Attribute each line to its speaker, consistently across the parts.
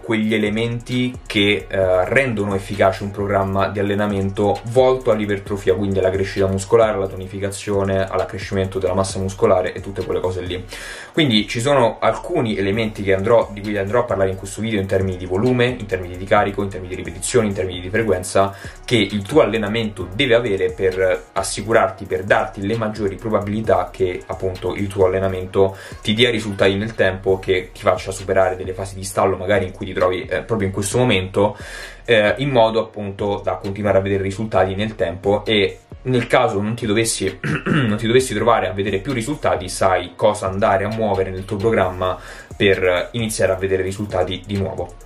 Speaker 1: quegli elementi che eh, rendono efficace un programma di allenamento volto all'ipertrofia, quindi alla crescita muscolare, alla tonificazione, all'accrescimento della massa muscolare e tutte quelle cose lì. Quindi ci sono alcuni elementi andrò, di cui andrò a parlare in questo video in termini di volume, in termini di carico, in termini di ripetizioni, in termini di frequenza, che il tuo allenamento deve avere per assicurarti, per darti le maggiori probabilità che appunto il tuo allenamento ti dia risultati nel tempo, che ti faccia superare delle fasi di stallo magari in cui ti trovi eh, proprio in questo momento, eh, in modo appunto da continuare a vedere risultati nel tempo e nel caso non ti, dovessi, non ti dovessi trovare a vedere più risultati, sai cosa andare a muovere nel tuo programma per iniziare a vedere risultati di nuovo.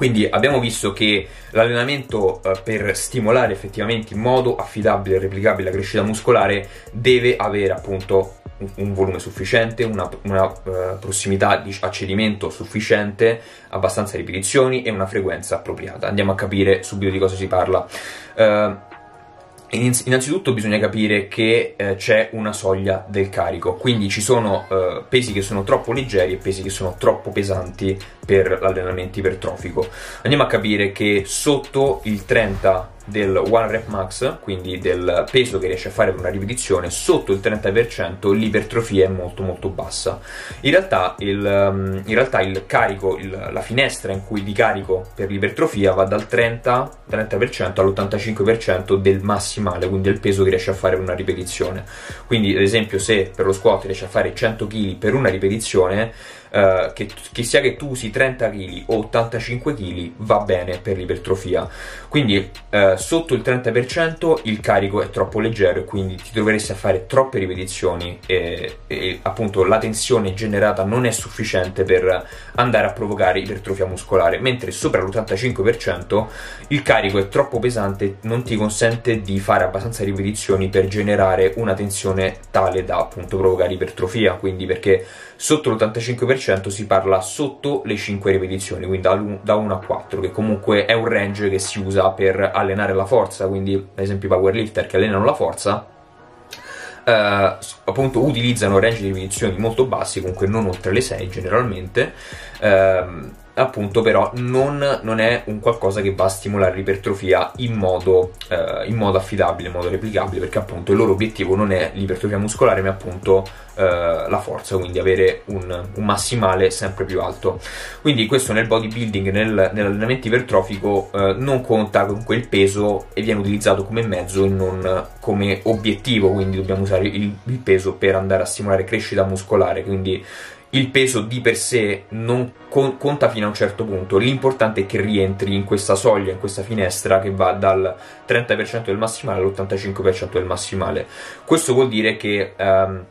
Speaker 1: Quindi abbiamo visto che l'allenamento eh, per stimolare effettivamente in modo affidabile e replicabile la crescita muscolare deve avere appunto un volume sufficiente, una, una uh, prossimità di accedimento sufficiente, abbastanza ripetizioni e una frequenza appropriata. Andiamo a capire subito di cosa si parla. Uh, Innanzitutto bisogna capire che eh, c'è una soglia del carico, quindi ci sono eh, pesi che sono troppo leggeri e pesi che sono troppo pesanti per l'allenamento ipertrofico. Andiamo a capire che sotto il 30 del one rep max, quindi del peso che riesce a fare per una ripetizione, sotto il 30% l'ipertrofia è molto molto bassa. In realtà il, um, in realtà il carico, il, la finestra in cui di carico per l'ipertrofia va dal 30, 30% all'85% del massimale, quindi del peso che riesce a fare per una ripetizione. Quindi ad esempio se per lo squat riesce a fare 100 kg per una ripetizione, uh, che, che, sia che tu usi 30 kg o 85 kg va bene per l'ipertrofia. Quindi uh, sotto il 30% il carico è troppo leggero e quindi ti troveresti a fare troppe ripetizioni e, e appunto la tensione generata non è sufficiente per andare a provocare ipertrofia muscolare, mentre sopra l'85% il carico è troppo pesante non ti consente di fare abbastanza ripetizioni per generare una tensione tale da appunto provocare ipertrofia, quindi perché sotto l'85% si parla sotto le 5 ripetizioni, quindi da 1 a 4, che comunque è un range che si usa per allenare la forza, quindi ad esempio i powerlifter che allenano la forza eh, appunto utilizzano range di ripetizioni molto bassi, comunque non oltre le 6 generalmente, eh, appunto però non, non, è un qualcosa che va a stimolare l'ipertrofia in modo, eh, in modo affidabile, in modo replicabile, perché appunto il loro obiettivo non è l'ipertrofia muscolare, ma appunto eh, la forza, quindi avere un, un, massimale sempre più alto. Quindi questo nel bodybuilding, nel, nell'allenamento ipertrofico, eh, non conta comunque il peso e viene utilizzato come mezzo e non come obiettivo, quindi dobbiamo usare il, il peso per andare a stimolare crescita muscolare, quindi il peso di per sé non con- conta fino a un certo punto, l'importante è che rientri in questa soglia, in questa finestra che va dal 30% del massimale all'85% del massimale. Questo vuol dire che um,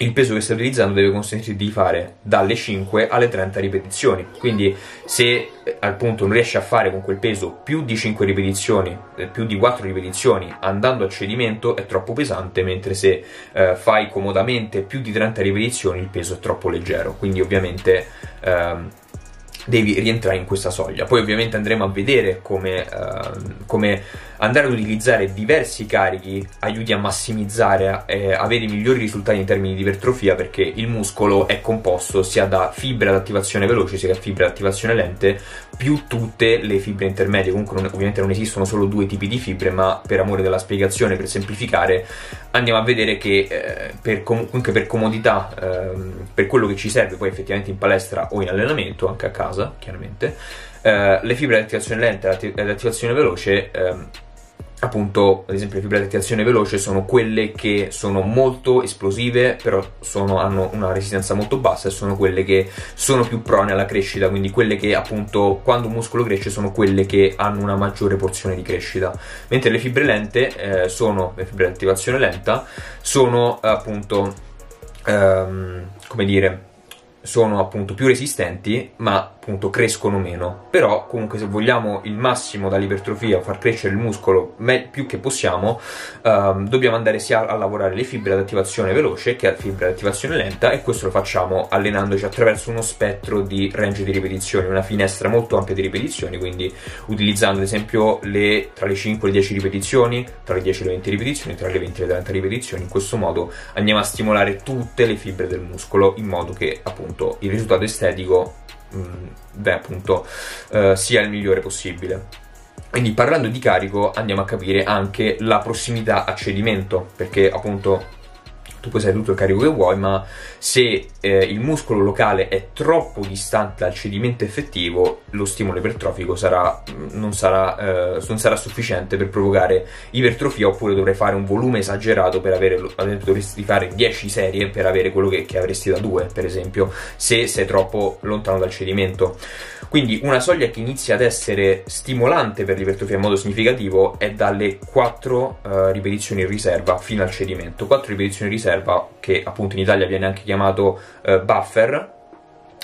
Speaker 1: il peso che stai utilizzando deve consentirti di fare dalle 5 alle 30 ripetizioni. Quindi se eh, appunto non riesci a fare con quel peso più di 5 ripetizioni, eh, più di 4 ripetizioni andando a cedimento è troppo pesante, mentre se eh, fai comodamente più di 30 ripetizioni il peso è troppo leggero. Quindi ovviamente ehm, devi rientrare in questa soglia. Poi ovviamente andremo a vedere come, uh, come andare ad utilizzare diversi carichi aiuti a massimizzare e avere i migliori risultati in termini di ipertrofia perché il muscolo è composto sia da fibre ad attivazione veloce sia da fibre ad attivazione lente più tutte le fibre intermedie. Comunque non, ovviamente non esistono solo due tipi di fibre ma per amore della spiegazione per semplificare andiamo a vedere che eh, per comunque per comodità eh, per quello che ci serve poi effettivamente in palestra o in allenamento anche a casa chiaramente eh, le fibre ad attivazione lenta e ad attivazione veloce ehm, appunto ad esempio le fibre di attivazione veloce sono quelle che sono molto esplosive però sono, hanno una resistenza molto bassa e sono quelle che sono più prone alla crescita. Quindi quelle che appunto quando un muscolo cresce sono quelle che hanno una maggiore porzione di crescita. Mentre le fibre lente eh, sono le fibre di attivazione lenta sono appunto ehm, come dire sono appunto più resistenti ma appunto crescono meno. Però comunque se vogliamo il massimo dall'ipertrofia far crescere il muscolo più che possiamo um, dobbiamo andare sia a lavorare le fibre ad attivazione veloce che a fibre ad attivazione lenta e questo lo facciamo allenandoci attraverso uno spettro di range di ripetizioni una finestra molto ampia di ripetizioni quindi utilizzando ad esempio le, tra le 5 e le 10 ripetizioni tra le 10 e le 20 ripetizioni tra le 20 e le 30 ripetizioni. In questo modo andiamo a stimolare tutte le fibre del muscolo in modo che appunto appunto il risultato estetico mh, beh, appunto, uh, sia il migliore possibile. Quindi parlando di carico andiamo a capire anche la prossimità a cedimento, perché appunto tu puoi usare tutto il carico che vuoi, ma se eh, il muscolo locale è troppo distante dal cedimento effettivo, lo stimolo ipertrofico sarà, mm, non, sarà, eh, non, sarà, sufficiente per provocare ipertrofia, oppure dovrai fare un volume esagerato per avere, ad esempio dovresti fare 10 serie per avere quello che, che avresti da 2, per esempio, se sei troppo lontano dal cedimento. Quindi una soglia che inizia ad essere stimolante per l'ipertrofia in modo significativo è dalle 4 eh, ripetizioni in riserva fino al cedimento. 4 ripetizioni in riserva, che appunto in Italia viene anche chiamato eh, buffer,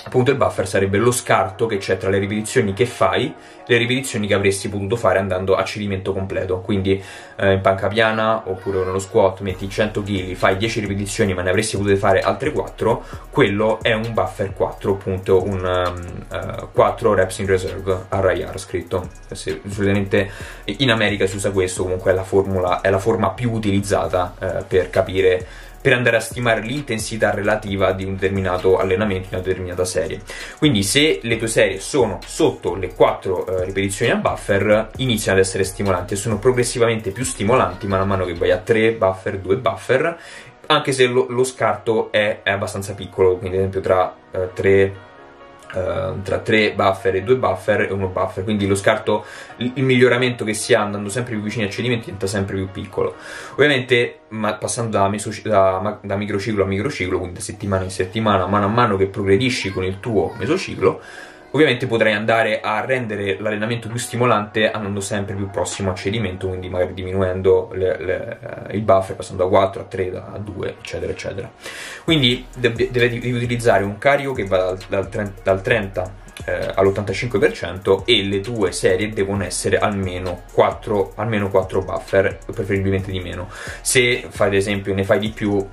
Speaker 1: appunto il buffer sarebbe lo scarto che c'è tra le ripetizioni che fai e le ripetizioni che avresti potuto fare andando a cedimento completo. Quindi eh, in panca piana oppure nello squat metti 100 kg fai 10 ripetizioni ma ne avresti potuto fare altre 4 quello è un buffer 4 appunto un um, uh, 4 reps in reserve RIR scritto. Se, solitamente in America si usa questo comunque è la formula è la forma più utilizzata uh, per capire per andare a stimare l'intensità relativa di un determinato allenamento in una determinata serie. Quindi se le tue serie sono sotto le 4 eh, ripetizioni a buffer, iniziano ad essere stimolanti e sono progressivamente più stimolanti man mano che vai a 3 buffer, 2 buffer, anche se lo, lo scarto è, è, abbastanza piccolo, quindi ad esempio tra eh, 3 Uh, tra 3 buffer e 2 buffer e 1 buffer, quindi lo scarto, il, miglioramento che si ha andando sempre più vicini al cedimento diventa sempre più piccolo. Ovviamente, ma, passando da, meso, da, da, microciclo a microciclo, quindi da settimana in settimana, mano a mano che progredisci con il tuo mesociclo, Ovviamente potrai andare a rendere l'allenamento più stimolante andando sempre più prossimo al cedimento, quindi magari diminuendo le, le, il buffer, passando da 4 a 3, da 2, eccetera, eccetera. Quindi devi, devi utilizzare un carico che va dal, dal 30, dal 30 eh, all'85% e le tue serie devono essere almeno 4, almeno 4 buffer, preferibilmente di meno. Se fai ad esempio ne fai di più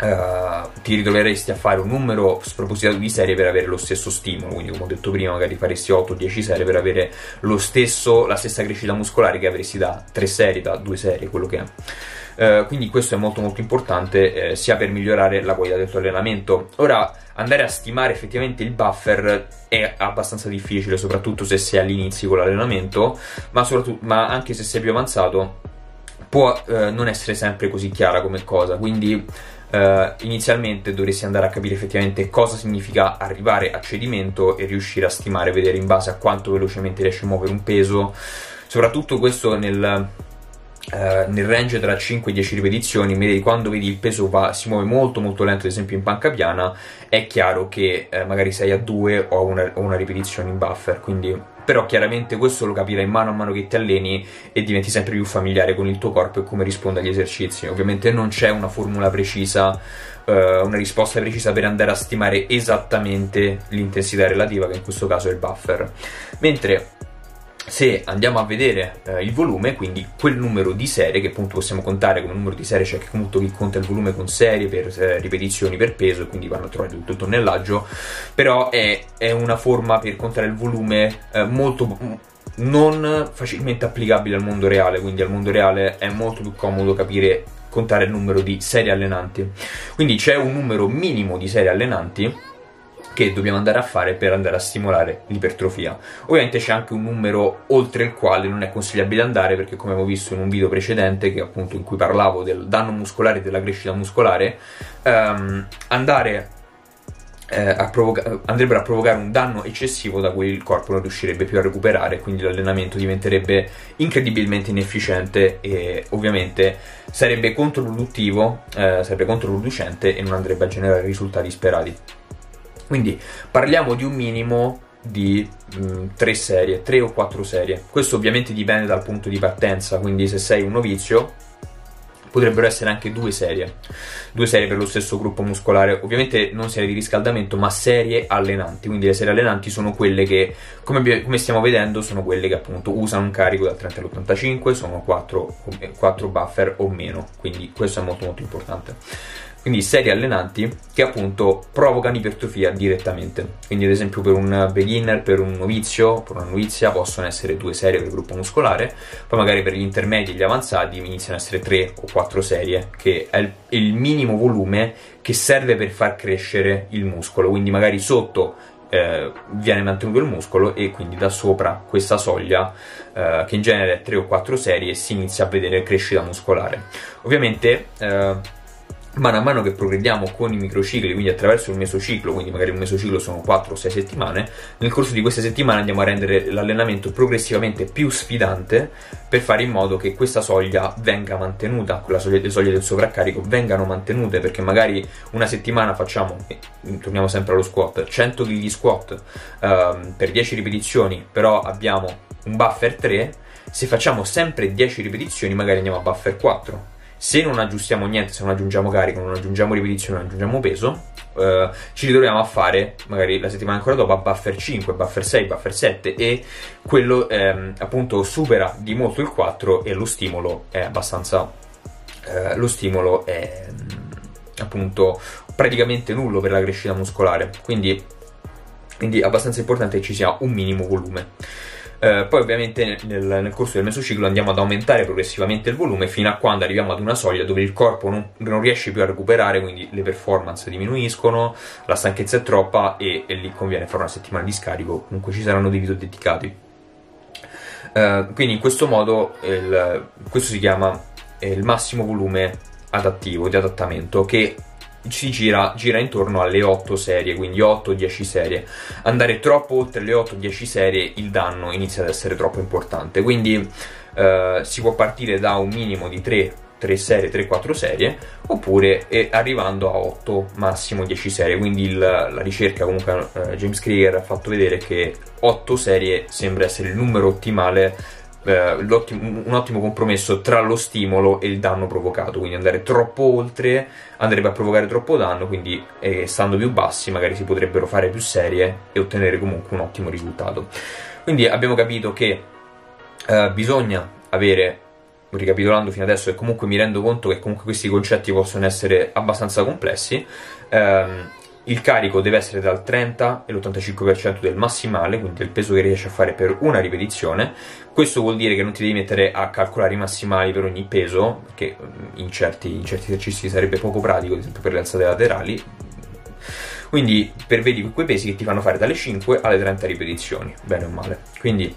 Speaker 1: Uh, ti ritroveresti a fare un numero spropositato di serie per avere lo stesso stimolo, quindi come ho detto prima magari faresti 8-10 serie per avere stesso, la stessa crescita muscolare che avresti da 3 serie, da 2 serie, quello che è. Uh, quindi questo è molto molto importante eh, sia per migliorare la qualità del tuo allenamento. Ora andare a stimare effettivamente il buffer è abbastanza difficile, soprattutto se sei all'inizio con l'allenamento, ma, ma anche se sei più avanzato può eh, non essere sempre così chiara come cosa, quindi Uh, inizialmente dovresti andare a capire effettivamente cosa significa arrivare a cedimento e riuscire a stimare, vedere in base a quanto velocemente riesci a muovere un peso, soprattutto questo nel, uh, nel range tra 5 e 10 ripetizioni, quando vedi il peso va, si muove molto molto lento, ad esempio in panca piana, è chiaro che uh, magari sei a 2 o una, una ripetizione in buffer, quindi però chiaramente questo lo capirai mano a mano che ti alleni e diventi sempre più familiare con il tuo corpo e come risponde agli esercizi. Ovviamente non c'è una formula precisa, eh, una risposta precisa per andare a stimare esattamente l'intensità relativa, che in questo caso è il buffer. Mentre se andiamo a vedere eh, il volume, quindi quel numero di serie che appunto possiamo contare come numero di serie, cioè che appunto chi conta il volume con serie per eh, ripetizioni per peso, quindi vanno a trovare tutto il tonnellaggio, però è, è una forma per contare il volume eh, molto non facilmente applicabile al mondo reale, quindi al mondo reale è molto più comodo capire contare il numero di serie allenanti. Quindi c'è un numero minimo di serie allenanti che dobbiamo andare a fare per andare a stimolare l'ipertrofia. Ovviamente c'è anche un numero oltre il quale non è consigliabile andare perché come avevo visto in un video precedente che appunto in cui parlavo del danno muscolare e della crescita muscolare, ehm, andare eh, a provoca- andrebbero a provocare un danno eccessivo da cui il corpo non riuscirebbe più a recuperare, quindi l'allenamento diventerebbe incredibilmente inefficiente e ovviamente sarebbe controproductivo, eh, controproducente e non andrebbe a generare risultati sperati. Quindi parliamo di un minimo di mh, tre serie, tre o quattro serie. Questo ovviamente dipende dal punto di partenza, quindi se sei un novizio potrebbero essere anche due serie, due serie per lo stesso gruppo muscolare, ovviamente non serie di riscaldamento, ma serie allenanti, quindi le serie allenanti sono quelle che, come, come stiamo vedendo, sono quelle che appunto usano un carico dal 30 all'85, sono 4, 4 buffer o meno, quindi questo è molto molto importante quindi serie allenanti che appunto provocano ipertrofia direttamente. Quindi ad esempio per un beginner, per un novizio, per una novizia possono essere due serie per gruppo muscolare, poi magari per gli intermedi e gli avanzati iniziano ad essere tre o quattro serie, che è il, il minimo volume che serve per far crescere il muscolo, quindi magari sotto eh, viene mantenuto il muscolo e quindi da sopra questa soglia eh, che in genere è 3 o 4 serie si inizia a vedere crescita muscolare. Ovviamente eh, mano a mano che progrediamo con i microcicli, quindi attraverso il mesociclo, quindi magari un mesociclo sono 4 o 6 settimane, nel corso di queste settimane andiamo a rendere l'allenamento progressivamente più sfidante per fare in modo che questa soglia venga mantenuta, quella soglia, le soglie del sovraccarico vengano mantenute, perché magari una settimana facciamo, torniamo sempre allo squat, 100 kg squat um, per 10 ripetizioni, però abbiamo un buffer 3, se facciamo sempre 10 ripetizioni magari andiamo a buffer 4 se non aggiustiamo niente, se non aggiungiamo carico, non aggiungiamo ripetizione, non aggiungiamo peso, eh, ci ritroviamo a fare magari la settimana ancora dopo a buffer 5, buffer 6, buffer 7 e quello ehm, appunto supera di molto il 4 e lo stimolo è abbastanza eh, lo stimolo è appunto praticamente nullo per la crescita muscolare. Quindi, quindi è abbastanza importante che ci sia un minimo volume eh, poi ovviamente nel, nel, corso del mesociclo andiamo ad aumentare progressivamente il volume fino a quando arriviamo ad una soglia dove il corpo non, non riesce più a recuperare, quindi le performance diminuiscono, la stanchezza è troppa e, e lì conviene fare una settimana di scarico, comunque ci saranno dei video dedicati. Eh, quindi in questo modo il, questo si chiama il massimo volume adattivo di adattamento che si gira, gira intorno alle 8 serie, quindi 8-10 serie. Andare troppo oltre le 8-10 serie il danno inizia ad essere troppo importante, quindi eh, si può partire da un minimo di 3 3 serie, 3-4 serie, oppure arrivando a 8, massimo 10 serie. Quindi il, la ricerca, comunque, eh, James Krieger ha fatto vedere che 8 serie sembra essere il numero ottimale eh, un ottimo compromesso tra lo stimolo e il danno provocato, quindi andare troppo oltre andrebbe a provocare troppo danno, quindi eh, stando più bassi magari si potrebbero fare più serie e ottenere comunque un ottimo risultato. Quindi abbiamo capito che eh, bisogna avere ricapitolando fino adesso e comunque mi rendo conto che comunque questi concetti possono essere abbastanza complessi ehm, il carico deve essere il 30 e l'85% del massimale, quindi del peso che riesci a fare per una ripetizione. Questo vuol dire che non ti devi mettere a calcolare i massimali per ogni peso, che mm, in certi, in certi esercizi sarebbe poco pratico, ad esempio per le alzate laterali. Quindi pervedi quei pesi che ti fanno fare dalle 5 alle 30 ripetizioni, bene o male. Quindi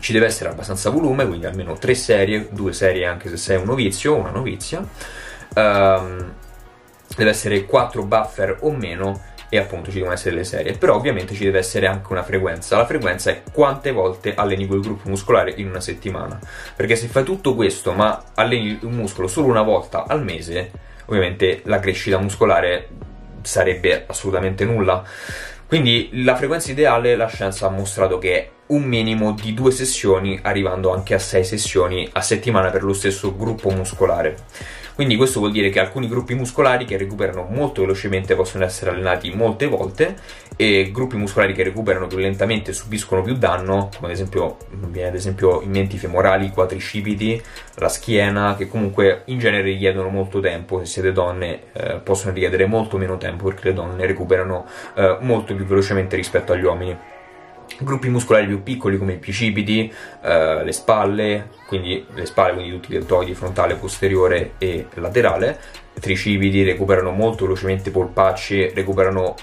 Speaker 1: ci deve essere abbastanza volume, quindi almeno 3 serie, 2 serie anche se sei un novizio o una novizia. Um, deve essere 4 buffer o meno e appunto ci devono essere le serie. Però ovviamente ci deve essere anche una frequenza. La frequenza è quante volte alleni quel gruppo muscolare in una settimana. Perché se fai tutto questo ma alleni un muscolo solo una volta al mese ovviamente la crescita muscolare sarebbe assolutamente nulla. Quindi la frequenza ideale la scienza ha mostrato che è un minimo di due sessioni arrivando anche a sei sessioni a settimana per lo stesso gruppo muscolare quindi questo vuol dire che alcuni gruppi muscolari che recuperano molto velocemente possono essere allenati molte volte e gruppi muscolari che recuperano più lentamente subiscono più danno, come ad esempio, mi viene ad esempio in mente femorali, i quadricipiti, la schiena, che comunque in genere richiedono molto tempo, se siete donne eh, possono richiedere molto meno tempo perché le donne recuperano eh, molto più velocemente rispetto agli uomini gruppi muscolari più piccoli come i bicipiti, eh, le spalle, quindi le spalle, quindi tutti i deltoidi frontale, posteriore e laterale, tricipiti recuperano molto velocemente polpacci, recuperano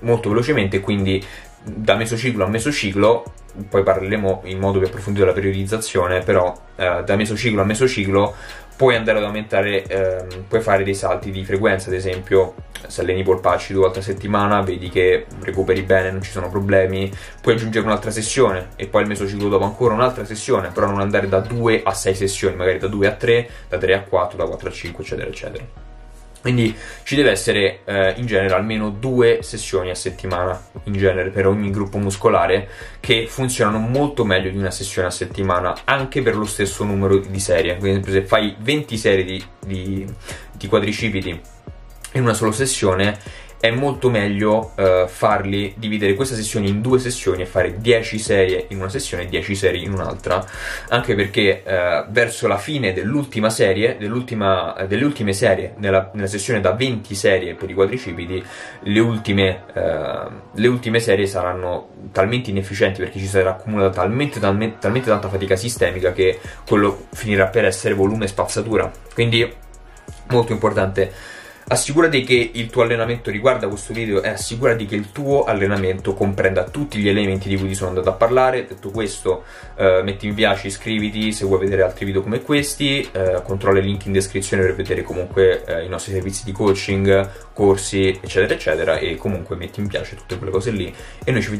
Speaker 1: molto velocemente, quindi da mesociclo a mesociclo, poi parleremo in modo più approfondito della periodizzazione, però eh, da mesociclo a mesociclo puoi andare ad aumentare, ehm, puoi fare dei salti di frequenza, ad esempio se alleni i polpacci due volte a settimana, vedi che recuperi bene, non ci sono problemi, puoi aggiungere un'altra sessione e poi il mesociclo dopo ancora un'altra sessione, però non andare da 2 a 6 sessioni, magari da 2 a 3, da 3 a 4, da 4 a 5, eccetera, eccetera. Quindi ci deve essere eh, in genere almeno due sessioni a settimana, in genere per ogni gruppo muscolare, che funzionano molto meglio di una sessione a settimana, anche per lo stesso numero di serie. Quindi se fai 20 serie di, di, di quadricipiti in una sola sessione, è molto meglio uh, farli dividere questa sessione in due sessioni e fare 10 serie in una sessione e 10 serie in un'altra. Anche perché uh, verso la fine dell'ultima serie dell'ultima, delle ultime serie nella, nella, sessione da 20 serie per i quadricipiti le ultime, le ultime serie saranno talmente inefficienti perché ci sarà accumulata talmente, talmente, talmente tanta fatica sistemica che quello finirà per essere volume e spazzatura. Quindi molto importante assicurati che il tuo allenamento riguarda questo video e assicurati che il tuo allenamento comprenda tutti gli elementi di cui ti sono andato a parlare. Detto questo, eh, metti mi piace, iscriviti se vuoi vedere altri video come questi, eh, controlla il link in descrizione per vedere comunque eh, i nostri servizi di coaching, corsi, eccetera, eccetera, e comunque metti mi piace tutte quelle cose lì e noi ci vediamo